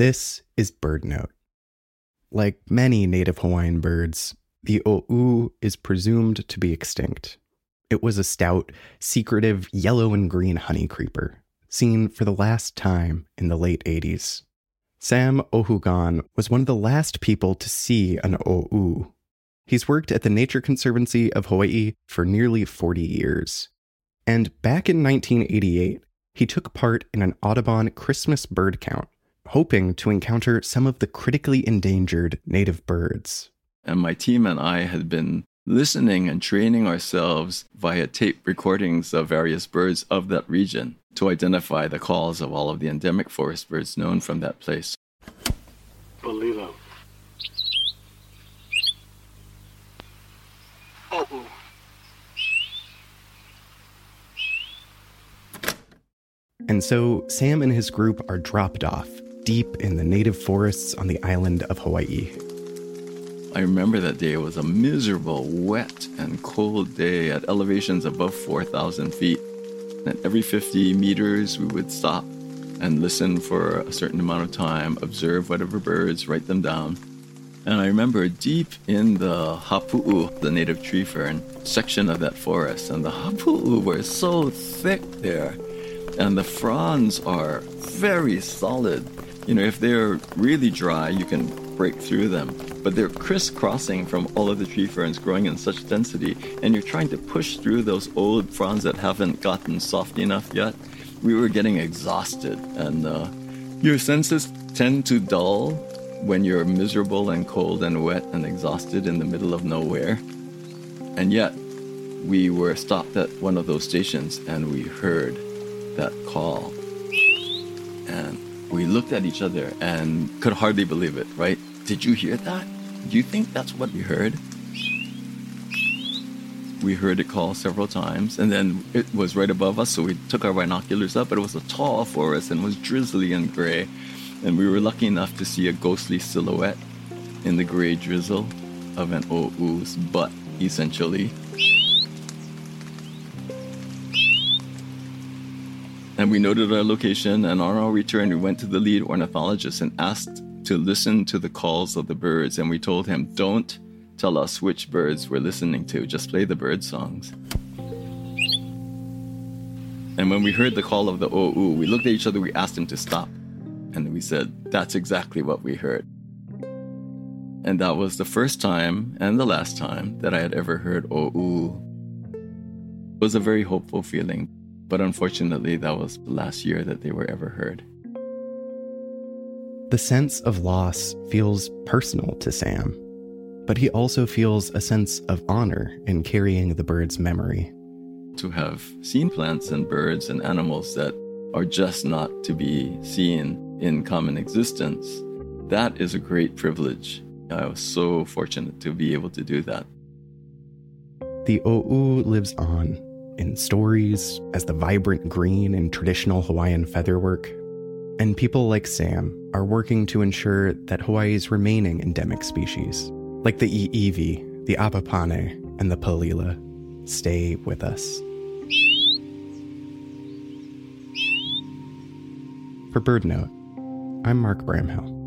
This is BirdNote. Like many native Hawaiian birds, the o'u is presumed to be extinct. It was a stout, secretive yellow and green honey creeper, seen for the last time in the late 80s. Sam Ohugan was one of the last people to see an o'u. He's worked at the Nature Conservancy of Hawaii for nearly 40 years. And back in 1988, he took part in an Audubon Christmas bird count, hoping to encounter some of the critically endangered native birds. And my team and I had been listening and training ourselves via tape recordings of various birds of that region to identify the calls of all of the endemic forest birds known from that place. Balilo. Oh. And so Sam and his group are dropped off deep in the native forests on the island of Hawaii. I remember that day. It was a miserable, wet, and cold day at elevations above 4,000 feet. And every 50 meters, we would stop and listen for a certain amount of time, observe whatever birds, write them down. And I remember deep in the hapu'u, the native tree fern section of that forest, and the hapu'u were so thick there, and the fronds are very solid. You know, if they're really dry, you can break through them but they're crisscrossing from all of the tree ferns growing in such density, and you're trying to push through those old fronds that haven't gotten soft enough yet. We were getting exhausted, and uh, your senses tend to dull when you're miserable and cold and wet and exhausted in the middle of nowhere. And yet, we were stopped at one of those stations and we heard that call. And we looked at each other and could hardly believe it, right? Did you hear that? Do you think that's what we heard? We heard it call several times, and then it was right above us, so we took our binoculars up, but it was a tall forest and was drizzly and gray. And we were lucky enough to see a ghostly silhouette in the gray drizzle of an o'u's butt, essentially. And we noted our location, and on our return, we went to the lead ornithologist and asked to listen to the calls of the birds, and we told him, don't tell us which birds we're listening to, just play the bird songs. And when we heard the call of the OU, we looked at each other, we asked him to stop. And we said, that's exactly what we heard. And that was the first time and the last time that I had ever heard OU. It was a very hopeful feeling, but unfortunately, that was the last year that they were ever heard. The sense of loss feels personal to Sam, but he also feels a sense of honor in carrying the bird's memory. To have seen plants and birds and animals that are just not to be seen in common existence, that is a great privilege. I was so fortunate to be able to do that. The OU lives on in stories as the vibrant green in traditional Hawaiian featherwork and people like Sam are working to ensure that Hawaii's remaining endemic species, like the i'iwi, the apapane, and the palila, stay with us. For BirdNote, I'm Mark Bramhill.